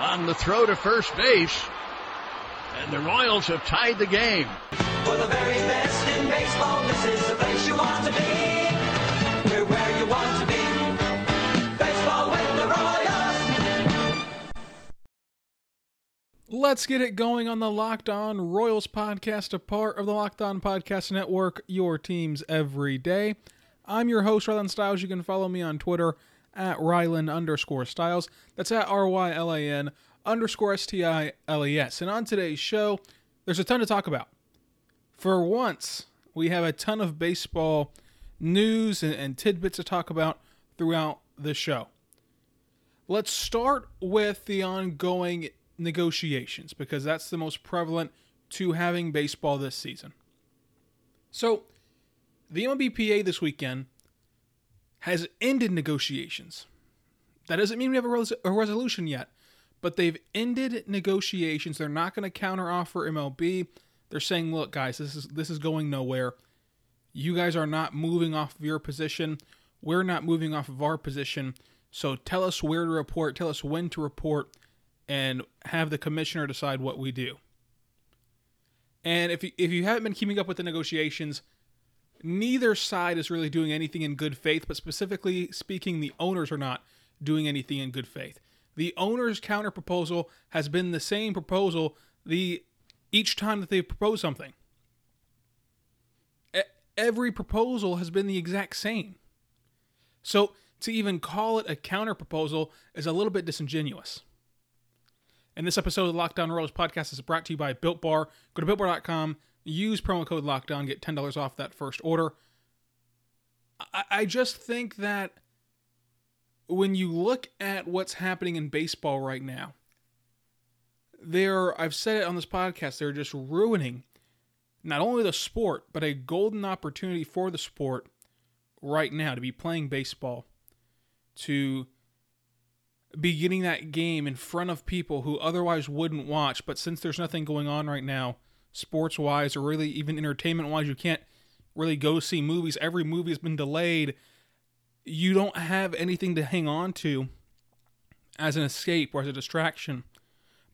on the throw to first base. And the Royals have tied the game. For the very best in baseball, this is the place you want to be. We're where you want to be. Baseball with the Royals. Let's get it going on the Locked On Royals podcast, a part of the Locked On Podcast Network, your teams every day. I'm your host, Rylan Stiles. You can follow me on Twitter at Rylan underscore Stiles. That's at R Y L A N underscore S T I L E S. And on today's show, there's a ton to talk about. For once, we have a ton of baseball news and, and tidbits to talk about throughout the show. Let's start with the ongoing negotiations because that's the most prevalent to having baseball this season. So, the MLBPA this weekend has ended negotiations. That doesn't mean we have a, res- a resolution yet, but they've ended negotiations. They're not going to counteroffer MLB. They're saying, "Look, guys, this is this is going nowhere. You guys are not moving off of your position. We're not moving off of our position. So tell us where to report, tell us when to report, and have the commissioner decide what we do." And if you, if you haven't been keeping up with the negotiations, neither side is really doing anything in good faith, but specifically speaking, the owners are not doing anything in good faith. The owner's counter proposal has been the same proposal the each time that they've proposed something. E- every proposal has been the exact same. So to even call it a counter proposal is a little bit disingenuous. And this episode of the Locked On Royals podcast is brought to you by Built Bar. Go to builtbar.com, use promo code Lockdown, get ten dollars off that first order. I, I just think that when you look at what's happening in baseball right now, they're I've said it on this podcast, they're just ruining not only the sport, but a golden opportunity for the sport right now to be playing baseball, to be getting that game in front of people who otherwise wouldn't watch. But since there's nothing going on right now, sports wise, or really even entertainment wise, you can't really go see movies. Every movie has been delayed. You don't have anything to hang on to as an escape or as a distraction.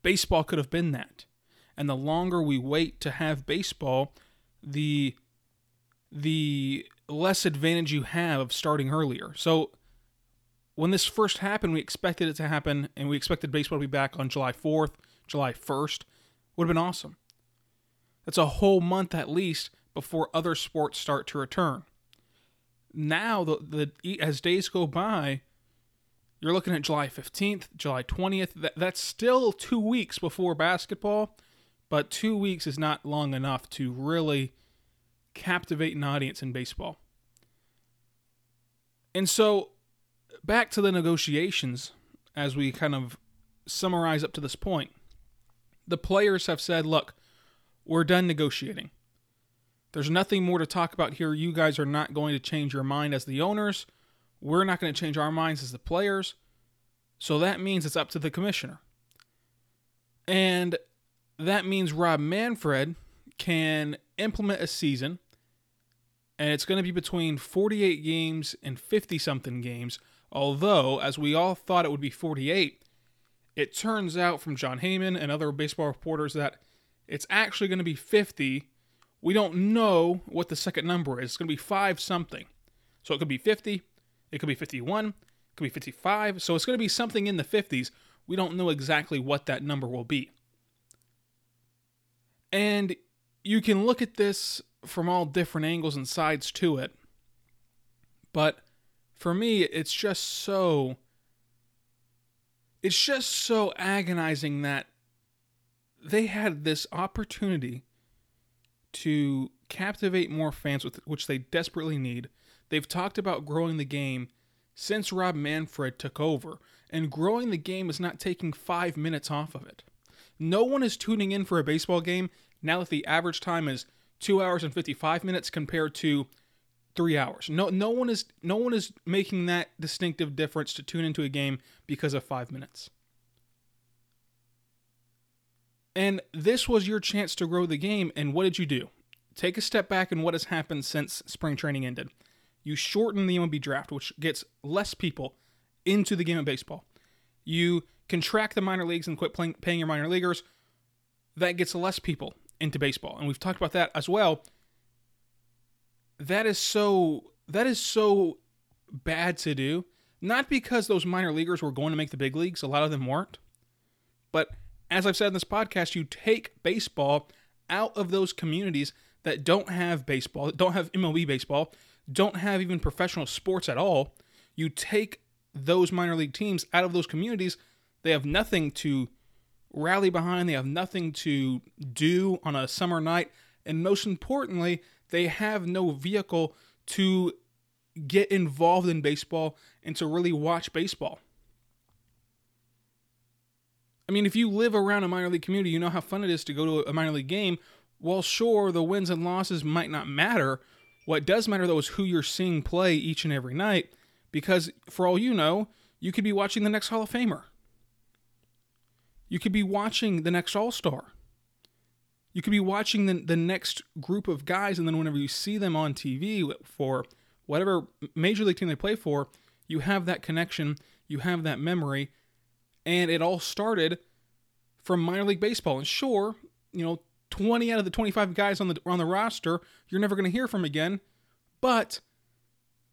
Baseball could have been that. And the longer we wait to have baseball, the the less advantage you have of starting earlier. So when this first happened, we expected it to happen and we expected baseball to be back on July 4th, July 1st. Would have been awesome. That's a whole month at least before other sports start to return. Now, the, the as days go by, you're looking at July 15th, July 20th. That, that's still two weeks before basketball, but two weeks is not long enough to really captivate an audience in baseball. And so, back to the negotiations as we kind of summarize up to this point. The players have said, look, we're done negotiating. There's nothing more to talk about here. You guys are not going to change your mind as the owners. We're not going to change our minds as the players. So that means it's up to the commissioner. And that means Rob Manfred can implement a season, and it's going to be between 48 games and 50 something games. Although, as we all thought it would be 48, it turns out from Jon Heyman and other baseball reporters that it's actually going to be 50. We don't know what the second number is. It's going to be five something. So it could be 50, it could be 51, it could be 55. So it's going to be something in the 50s. We don't know exactly what that number will be. And you can look at this from all different angles and sides to it. But for me, it's just so. It's just so agonizing that they had this opportunity to captivate more fans, which they desperately need. They've talked about growing the game since Rob Manfred took over, and growing the game is not taking five minutes off of it. No one is tuning in for a baseball game now that the average time is two hours and 55 minutes compared to three hours. No, no one is no one is making that distinctive difference to tune into a game because of five minutes. And this was your chance to grow the game. And what did you do? Take a step back and what has happened since spring training ended. You shorten the MLB draft, which gets less people into the game of baseball. You contract the minor leagues and quit playing, paying your minor leaguers. That gets less people into baseball. And we've talked about that as well. That is so that is so bad to do. Not because those minor leaguers were going to make the big leagues, a lot of them weren't. But as I've said in this podcast, you take baseball out of those communities that don't have baseball, don't have MLB baseball, don't have even professional sports at all. You take those minor league teams out of those communities, they have nothing to rally behind, they have nothing to do on a summer night, and most importantly, they have no vehicle to get involved in baseball and to really watch baseball. I mean, if you live around a minor league community, you know how fun it is to go to a minor league game. Well, sure, the wins and losses might not matter. What does matter, though, is who you're seeing play each and every night. Because for all you know, you could be watching the next Hall of Famer. You could be watching the next All Star. You could be watching the, the next group of guys, and then whenever you see them on TV for whatever major league team they play for, you have that connection, you have that memory, and it all started from minor league baseball. And sure, you know, 20 out of the 25 guys on the on the roster, you're never going to hear from again, but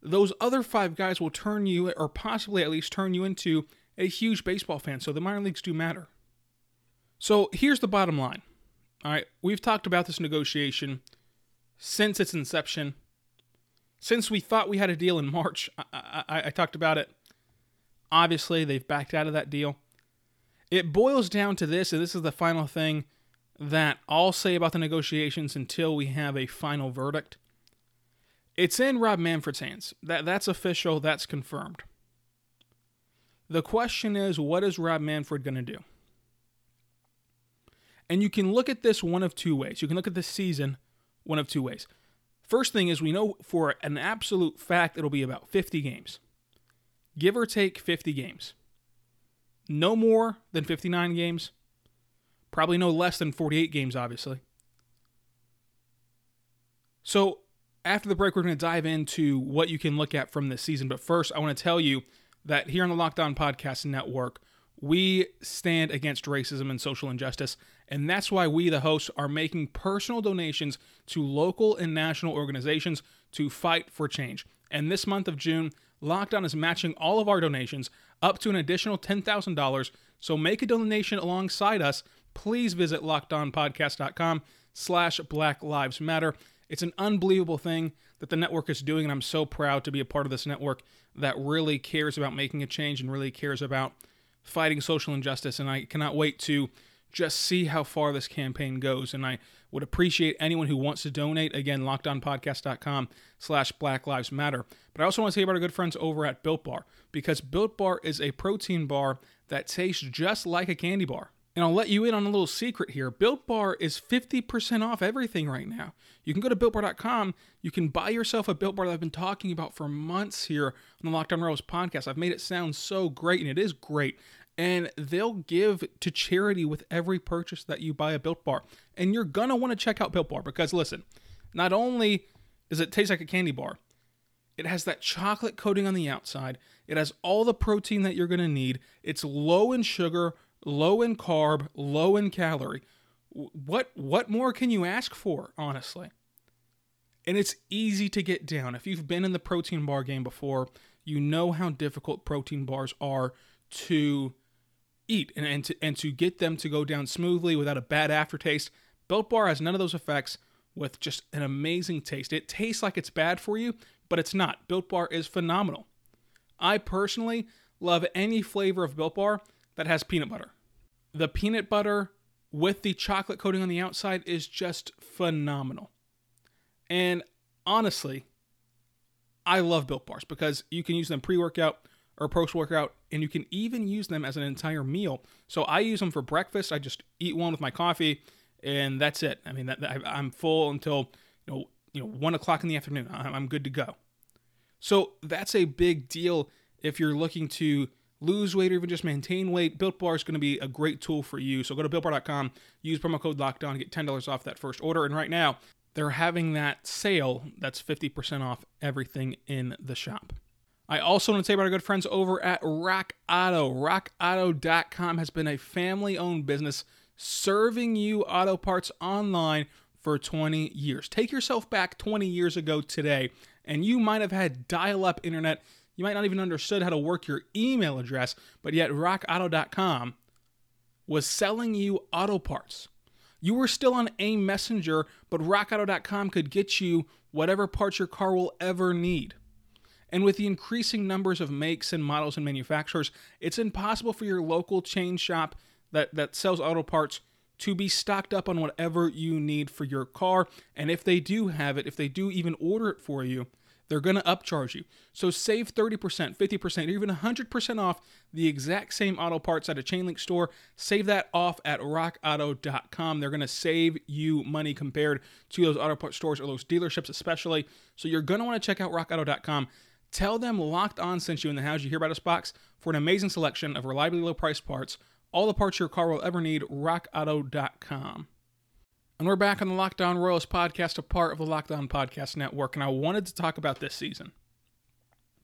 those other 5 guys will turn you or possibly at least turn you into a huge baseball fan. So the minor leagues do matter. So here's the bottom line. All right, we've talked about this negotiation since its inception. Since we thought we had a deal in March, I, I, I talked about it. Obviously, they've backed out of that deal. It boils down to this, and this is the final thing that I'll say about the negotiations until we have a final verdict. It's in Rob Manfred's hands. That that's official, that's confirmed. The question is, what is Rob Manfred going to do? And you can look at this one of two ways. You can look at this season one of two ways. First thing is, we know for an absolute fact it'll be about 50 games, give or take 50 games no more than 59 games, probably no less than 48 games, obviously. So, after the break, we're going to dive into what you can look at from this season. But first, I want to tell you that here on the Locked On Podcast Network, we stand against racism and social injustice. And that's why we, the hosts, are making personal donations to local and national organizations to fight for change. And this month of June, Locked On is matching all of our donations up to an additional $10,000. So make a donation alongside us. Please visit lockedonpodcast.com slash Black Lives Matter. It's an unbelievable thing that the network is doing, and I'm so proud to be a part of this network that really cares about making a change and really cares about fighting social injustice. And I cannot wait to just see how far this campaign goes. And I would appreciate anyone who wants to donate. Again, lockedonpodcast.com slash Black Lives Matter. But I also want to say about our good friends over at Built Bar, because Built Bar is a protein bar that tastes just like a candy bar. And I'll let you in on a little secret here. Built Bar is 50% off everything right now. You can go to builtbar.com. You can buy yourself a Built Bar that I've been talking about for months here on the Locked On Royals podcast. I've made it sound so great, and it is great and they'll give to charity with every purchase that you buy a Built Bar. And you're gonna want to check out Built Bar because listen, not only does it taste like a candy bar, it has that chocolate coating on the outside. It has all the protein that you're gonna need. It's low in sugar, low in carb, low in calorie. What what more can you ask for, honestly? And it's easy to get down. If you've been in the protein bar game before, you know how difficult protein bars are to eat and, and, to, and to get them to go down smoothly without a bad aftertaste. Built Bar has none of those effects with just an amazing taste. It tastes like it's bad for you, but it's not. Built Bar is phenomenal. I personally love any flavor of Built Bar that has peanut butter. The peanut butter with the chocolate coating on the outside is just phenomenal. And honestly, I love Built Bars because you can use them pre workout or post workout, and you can even use them as an entire meal. So I use them for breakfast. I just eat one with my coffee, and that's it. I mean, that, that- I'm full until you know you know one o'clock in the afternoon. I'm good to go. So that's a big deal if you're looking to lose weight or even just maintain weight. Built Bar is going to be a great tool for you. So go to builtbar.com, use promo code LOCKDOWN, get $10 off that first order. And right now, they're having that sale that's 50% off everything in the shop. I also want to say about our good friends over at Rock Auto. RockAuto.com has been a family owned business serving you auto parts online for 20 years. Take yourself back 20 years ago today, and you might have had dial up internet. You might not even understood how to work your email address, but yet RockAuto.com was selling you auto parts. You were still on AIM Messenger, but RockAuto.com could get you whatever parts your car will ever need. And with the increasing numbers of makes and models and manufacturers, it's impossible for your local chain shop that, that sells auto parts to be stocked up on whatever you need for your car. And if they do have it, if they do even order it for you, they're going to upcharge you. So save 30%, 50%, or even 100% off the exact same auto parts at a chain link store. Save that off at rockauto.com. They're going to save you money compared to those auto parts stores or those dealerships, especially. So you're going to want to check out rockauto.com. Tell them Locked On sent you in the How's You Hear About Us box for an amazing selection of reliably low price parts. All the parts your car will ever need, rockauto.com. And we're back on the Locked On Royals podcast, a part of the Locked On Podcast Network. And I wanted to talk about this season.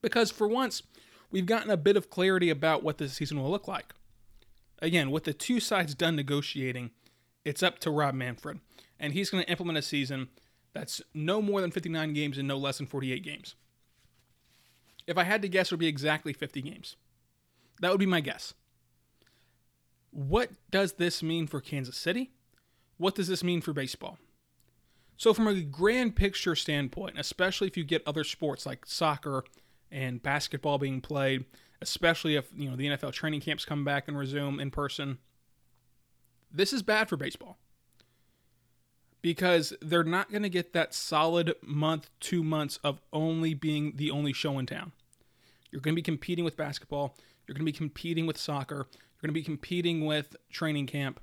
Because for once, we've gotten a bit of clarity about what this season will look like. Again, with the two sides done negotiating, it's up to Rob Manfred. And he's going to implement a season that's no more than 59 games and no less than 48 games. If I had to guess, it would be exactly 50 games. That would be my guess. What does this mean for Kansas City? What does this mean for baseball? So, from a grand picture standpoint, especially if you get other sports like soccer and basketball being played, especially if you know the NFL training camps come back and resume in person, this is bad for baseball because they're not going to get that solid month, two months of only being the only show in town. You're going to be competing with basketball. You're going to be competing with soccer. You're going to be competing with training camp.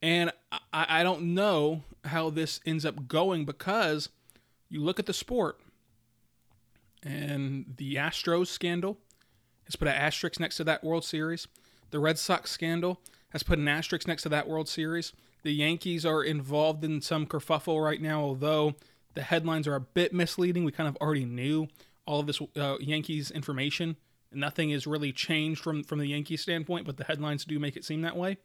And I, I don't know how this ends up going because you look at the sport and the Astros scandal has put an asterisk next to that World Series. The Red Sox scandal has put an asterisk next to that World Series. The Yankees are involved in some kerfuffle right now, although the headlines are a bit misleading. We kind of already knew all of this uh, Yankees information. Nothing is really changed from from the Yankees standpoint, but the headlines do make it seem that way.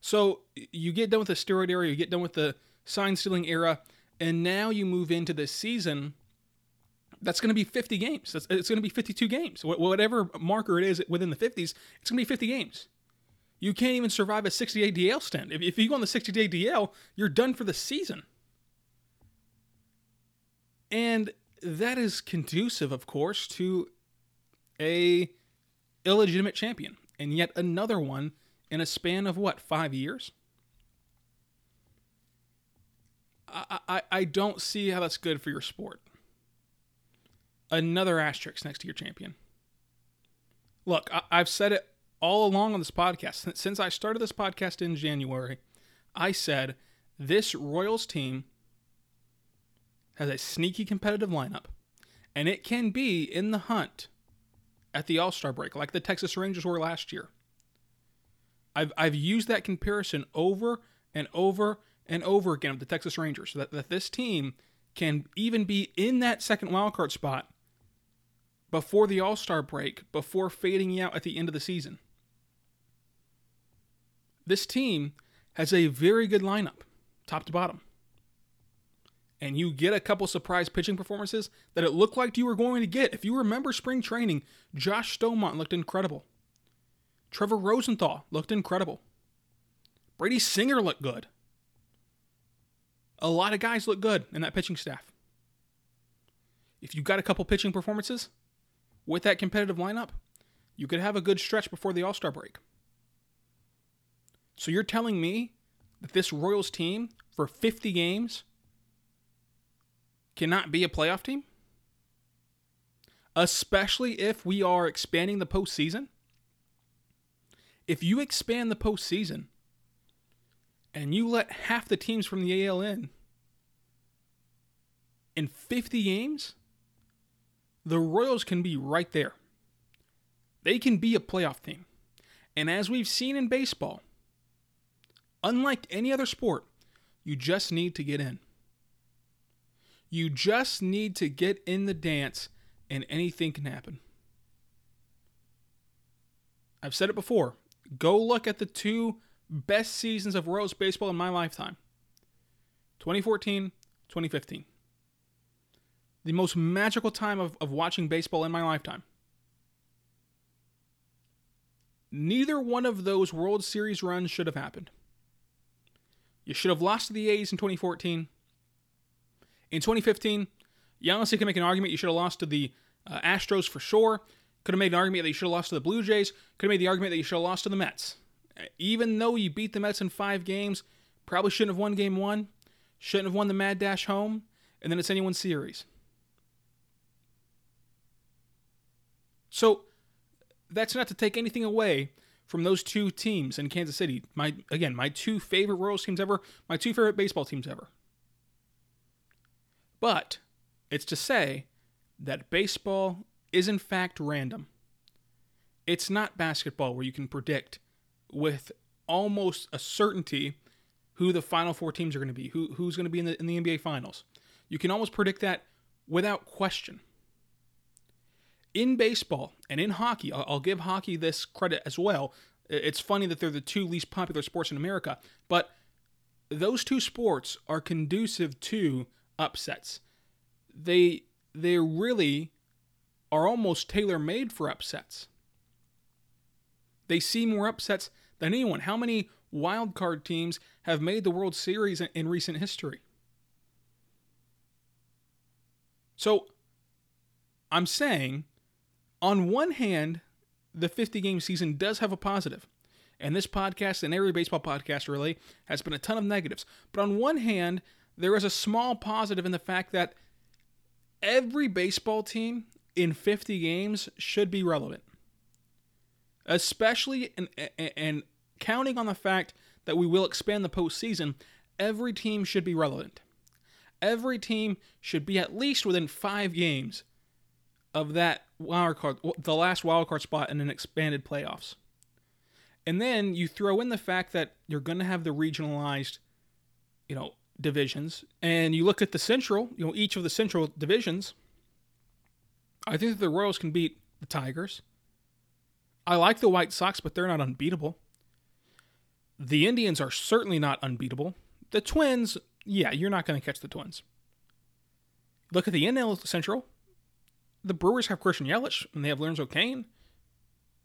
So you get done with the steroid era, you get done with the sign stealing era, and now you move into this season. That's going to be 50 games. It's going to be 52 games. Whatever marker it is within the 50s, it's going to be 50 games. You can't even survive a 60 day DL stint. If, if you go on the 60 day DL, you're done for the season. And that is conducive, of course, to a illegitimate champion, and yet another one in a span of what five years. I, I, I don't see how that's good for your sport. Another asterisk next to your champion. Look, I, I've said it all along on this podcast. Since, since I started this podcast in January, I said this Royals team has a sneaky competitive lineup, and it can be in the hunt at the All Star break, like the Texas Rangers were last year. I've, I've used that comparison over and over and over again with the Texas Rangers that, that this team can even be in that second wildcard spot before the All Star break, before fading out at the end of the season. This team has a very good lineup, top to bottom. And you get a couple surprise pitching performances that it looked like you were going to get. If you remember spring training, Josh Staumont looked incredible. Trevor Rosenthal looked incredible. Brady Singer looked good. A lot of guys look good in that pitching staff. If you got a couple pitching performances with that competitive lineup, you could have a good stretch before the All Star break. So you're telling me that this Royals team for 50 games cannot be a playoff team? especially if we are expanding the postseason. If you expand the postseason and you let half the teams from the AL in in 50 games, the Royals can be right there. They can be a playoff team. And as we've seen in baseball, unlike any other sport, you just need to get in. You just need to get in the dance, and anything can happen. I've said it before. Go look at the two best seasons of Royals baseball in my lifetime 2014, 2015. The most magical time of, of watching baseball in my lifetime. Neither one of those World Series runs should have happened. You should have lost to the A's in 2014. In 2015, you honestly can make an argument you should have lost to the uh, Astros for sure. Could have made an argument that you should have lost to the Blue Jays. Could have made the argument that you should have lost to the Mets. Even though you beat the Mets in five games, probably shouldn't have won game one, shouldn't have won the Mad Dash home, and then it's anyone's series. So that's not to take anything away from those two teams in Kansas City. My again, my two favorite Royals teams ever, my two favorite baseball teams ever. But it's to say that baseball is in fact random. It's not basketball where you can predict with almost a certainty who the final four teams are going to be, who, who's going to be in the, in the NBA Finals. You can almost predict that without question. In baseball and in hockey, I'll, I'll give hockey this credit as well. It's funny that they're the two least popular sports in America, but those two sports are conducive to upsets. They they really are almost tailor made for upsets. They see more upsets than anyone. How many wild card teams have made the World Series in recent history? So I'm saying, on one hand, the 50 game season does have a positive. And this podcast and every baseball podcast really has been a ton of negatives. But on one hand, there is a small positive in the fact that every baseball team in 50 games should be relevant. Especially and counting on the fact that we will expand the postseason, every team should be relevant. Every team should be at least within five games of that wild card, the last wild card spot in an expanded playoffs. And then you throw in the fact that you're going to have the regionalized, you know, divisions, and you look at the central, you know, each of the central divisions. I think that the Royals can beat the Tigers. I like the White Sox, but they're not unbeatable. The Indians are certainly not unbeatable. The Twins, yeah, you're not going to catch the Twins. Look at the NL Central the Brewers have Christian Yelich and they have Lorenzo Cain,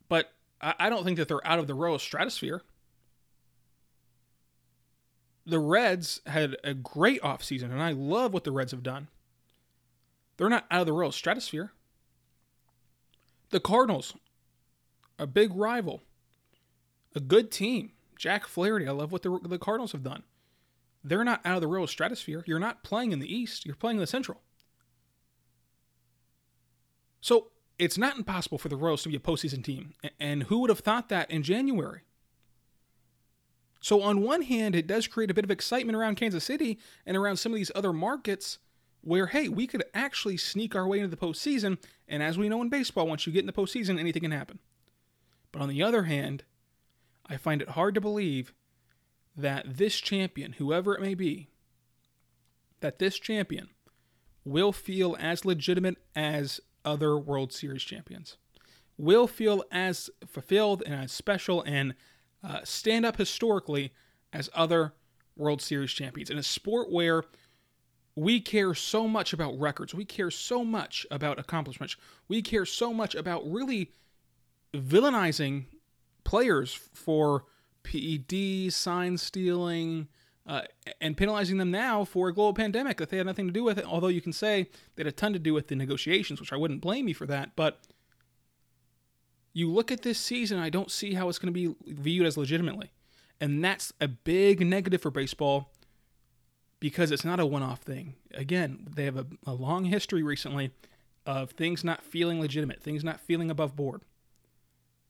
but I don't think that they're out of the Royal stratosphere. The Reds had a great offseason, and I love what the Reds have done. They're not out of the Royal stratosphere. The Cardinals, a big rival, a good team. Jack Flaherty, I love what the, the Cardinals have done. They're not out of the Royal stratosphere. You're not playing in the East, you're playing in the Central. So it's not impossible for the Royals to be a postseason team. And who would have thought that in January? So, on one hand, it does create a bit of excitement around Kansas City and around some of these other markets where, hey, we could actually sneak our way into the postseason. And as we know in baseball, once you get in the postseason, anything can happen. But on the other hand, I find it hard to believe that this champion, whoever it may be, that this champion will feel as legitimate as other World Series champions will feel as fulfilled and as special and uh, stand up historically as other World Series champions in a sport where we care so much about records, we care so much about accomplishments, we care so much about really villainizing players for PED, sign stealing, uh, and penalizing them now for a global pandemic that they had nothing to do with it. Although you can say they had a ton to do with the negotiations, which I wouldn't blame you for that. But you look at this season, I don't see how it's going to be viewed as legitimately. And that's a big negative for baseball because it's not a one off thing. Again, they have a, a long history recently of things not feeling legitimate, things not feeling above board.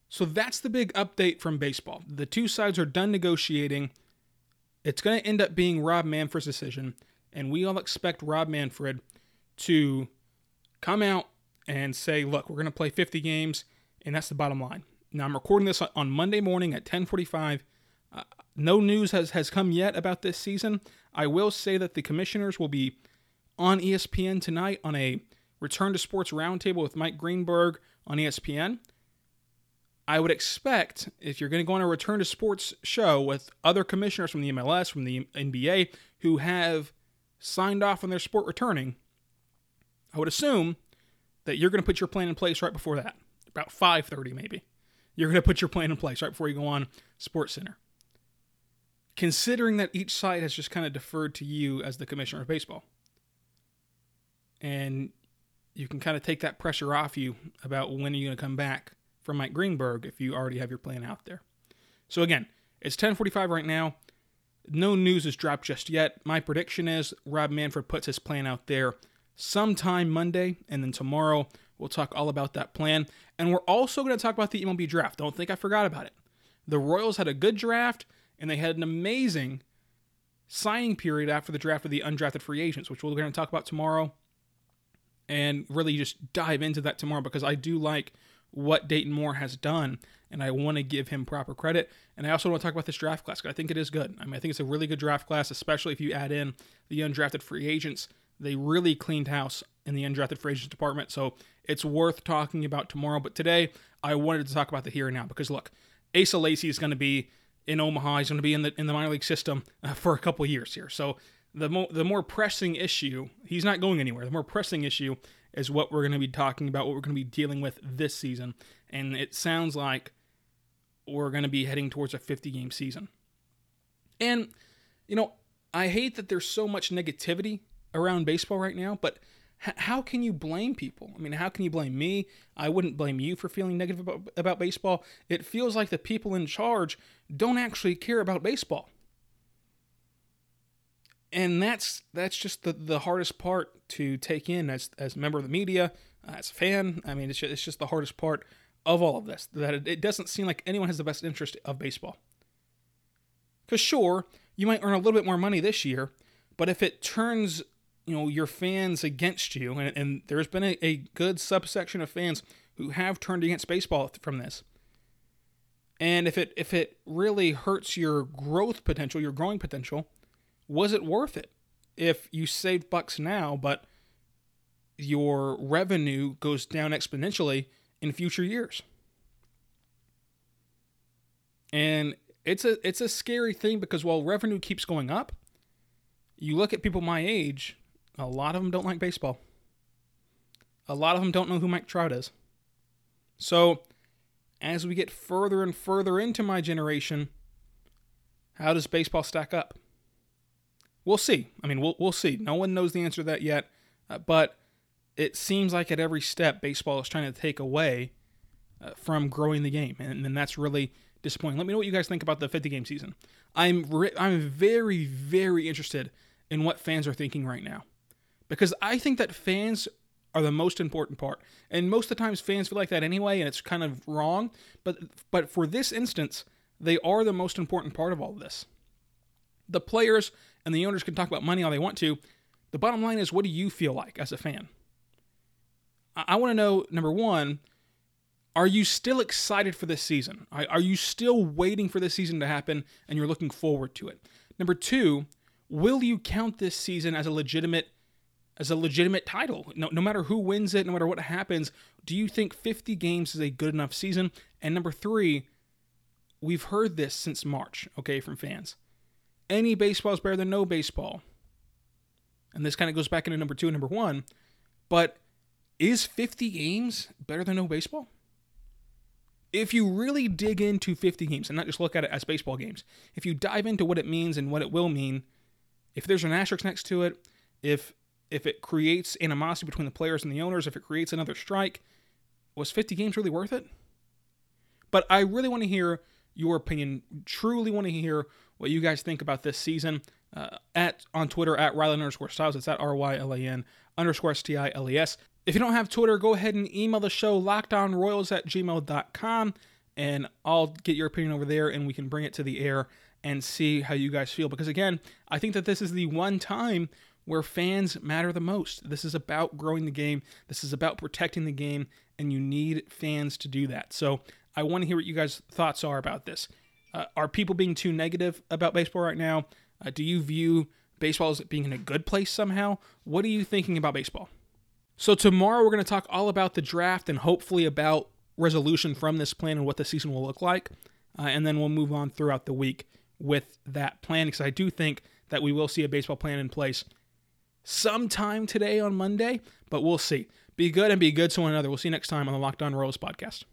So that's the big update from baseball. The two sides are done negotiating. It's going to end up being Rob Manfred's decision, and we all expect Rob Manfred to come out and say, "Look, we're going to play 50 games, and that's the bottom line." Now I'm recording this on Monday morning at 10:45. Uh, no news has has come yet about this season. I will say that the commissioners will be on ESPN tonight on a Return to Sports Roundtable with Mike Greenberg on ESPN. I would expect if you're going to go on a Return to Sports show with other commissioners from the MLS, from the NBA, who have signed off on their sport returning, I would assume that you're going to put your plan in place right before that, about 5:30 maybe. You're going to put your plan in place right before you go on Sports Center. Considering that each side has just kind of deferred to you as the commissioner of baseball. And you can kind of take that pressure off you about when are you going to come back from Mike Greenberg if you already have your plan out there. So again, it's 10:45 right now. No news has dropped just yet. My prediction is Rob Manfred puts his plan out there sometime Monday, and then tomorrow we'll talk all about that plan. And we're also going to talk about the MLB draft. Don't think I forgot about it. The Royals had a good draft, and they had an amazing signing period after the draft of the undrafted free agents, which we're going to talk about tomorrow and really just dive into that tomorrow because I do like what Dayton Moore has done and I want to give him proper credit. And I also want to talk about this draft class because I think it is good. I mean, I think it's a really good draft class, especially if you add in the undrafted free agents. They really cleaned house in the undrafted free agents department, so it's worth talking about tomorrow. But today, I wanted to talk about the here and now because look, Asa Lacy is going to be in Omaha. He's going to be in the in the minor league system uh, for a couple years here. So the more the more pressing issue, he's not going anywhere. The more pressing issue is what we're going to be talking about, what we're going to be dealing with this season, and it sounds like we're going to be heading towards a 50 game season. And you know, I hate that there's so much negativity around baseball right now, but how can you blame people? I mean, how can you blame me? I wouldn't blame you for feeling negative about, about baseball. It feels like the people in charge don't actually care about baseball and that's that's just the, the hardest part to take in as as a member of the media, as a fan. I mean, it's just, it's just the hardest part of all of this that it, it doesn't seem like anyone has the best interest of baseball. Because sure, you might earn a little bit more money this year, but if it turns you know your fans against you, and, and there's been a, a good subsection of fans who have turned against baseball from this. And if it if it really hurts your growth potential, your growing potential, was it worth it? If you save bucks now but your revenue goes down exponentially in future years. And it's a it's a scary thing because while revenue keeps going up you look at people my age a lot of them don't like baseball a lot of them don't know who Mike Trout is so as we get further and further into my generation how does baseball stack up We'll see. I mean, we'll we'll see. No one knows the answer to that yet, uh, but it seems like at every step, baseball is trying to take away uh, from growing the game, and, and that's really disappointing. Let me know what you guys think about the 50 game season. I'm re- I'm very very interested in what fans are thinking right now, because I think that fans are the most important part, and most of the times fans feel like that anyway, and it's kind of wrong. But but for this instance, they are the most important part of all of this. The players and the owners can talk about money all they want to. The bottom line is, what do you feel like as a fan? I, I want to know number one, are you still excited for this season? Are, are you still waiting for this season to happen and you're looking forward to it? Number two, will you count this season as a legitimate as a legitimate title? No, no matter who wins it, no matter what happens, do you think 50 games is a good enough season? And number three, we've heard this since March, okay, from fans any baseball is better than no baseball. And this kind of goes back into number two and number one. But is 50 games better than no baseball? If you really dig into 50 games and not just look at it as baseball games, if you dive into what it means and what it will mean, if there's an asterisk next to it, if if it creates animosity between the players and the owners, if it creates another strike, was 50 games really worth it? But I really want to hear your opinion. Truly want to hear what you guys think about this season. Uh, at on Twitter at Rylan underscore Stiles. It's at R Y L A N underscore S T I L E S. If you don't have Twitter, go ahead and email the show lockedonroyals at gmail.com and I'll get your opinion over there and we can bring it to the air and see how you guys feel. Because again, I think that this is the one time where fans matter the most. This is about growing the game, this is about protecting the game, and you need fans to do that. So I want to hear what you guys' thoughts are about this. Uh, are people being too negative about baseball right now? Uh, do you view baseball as being in a good place somehow? What are you thinking about baseball? So, tomorrow we're going to talk all about the draft and hopefully about resolution from this plan and what the season will look like. Uh, and then we'll move on throughout the week with that plan because I do think that we will see a baseball plan in place sometime today on Monday, but we'll see. Be good and be good to one another. We'll see you next time on the Locked On Royals podcast.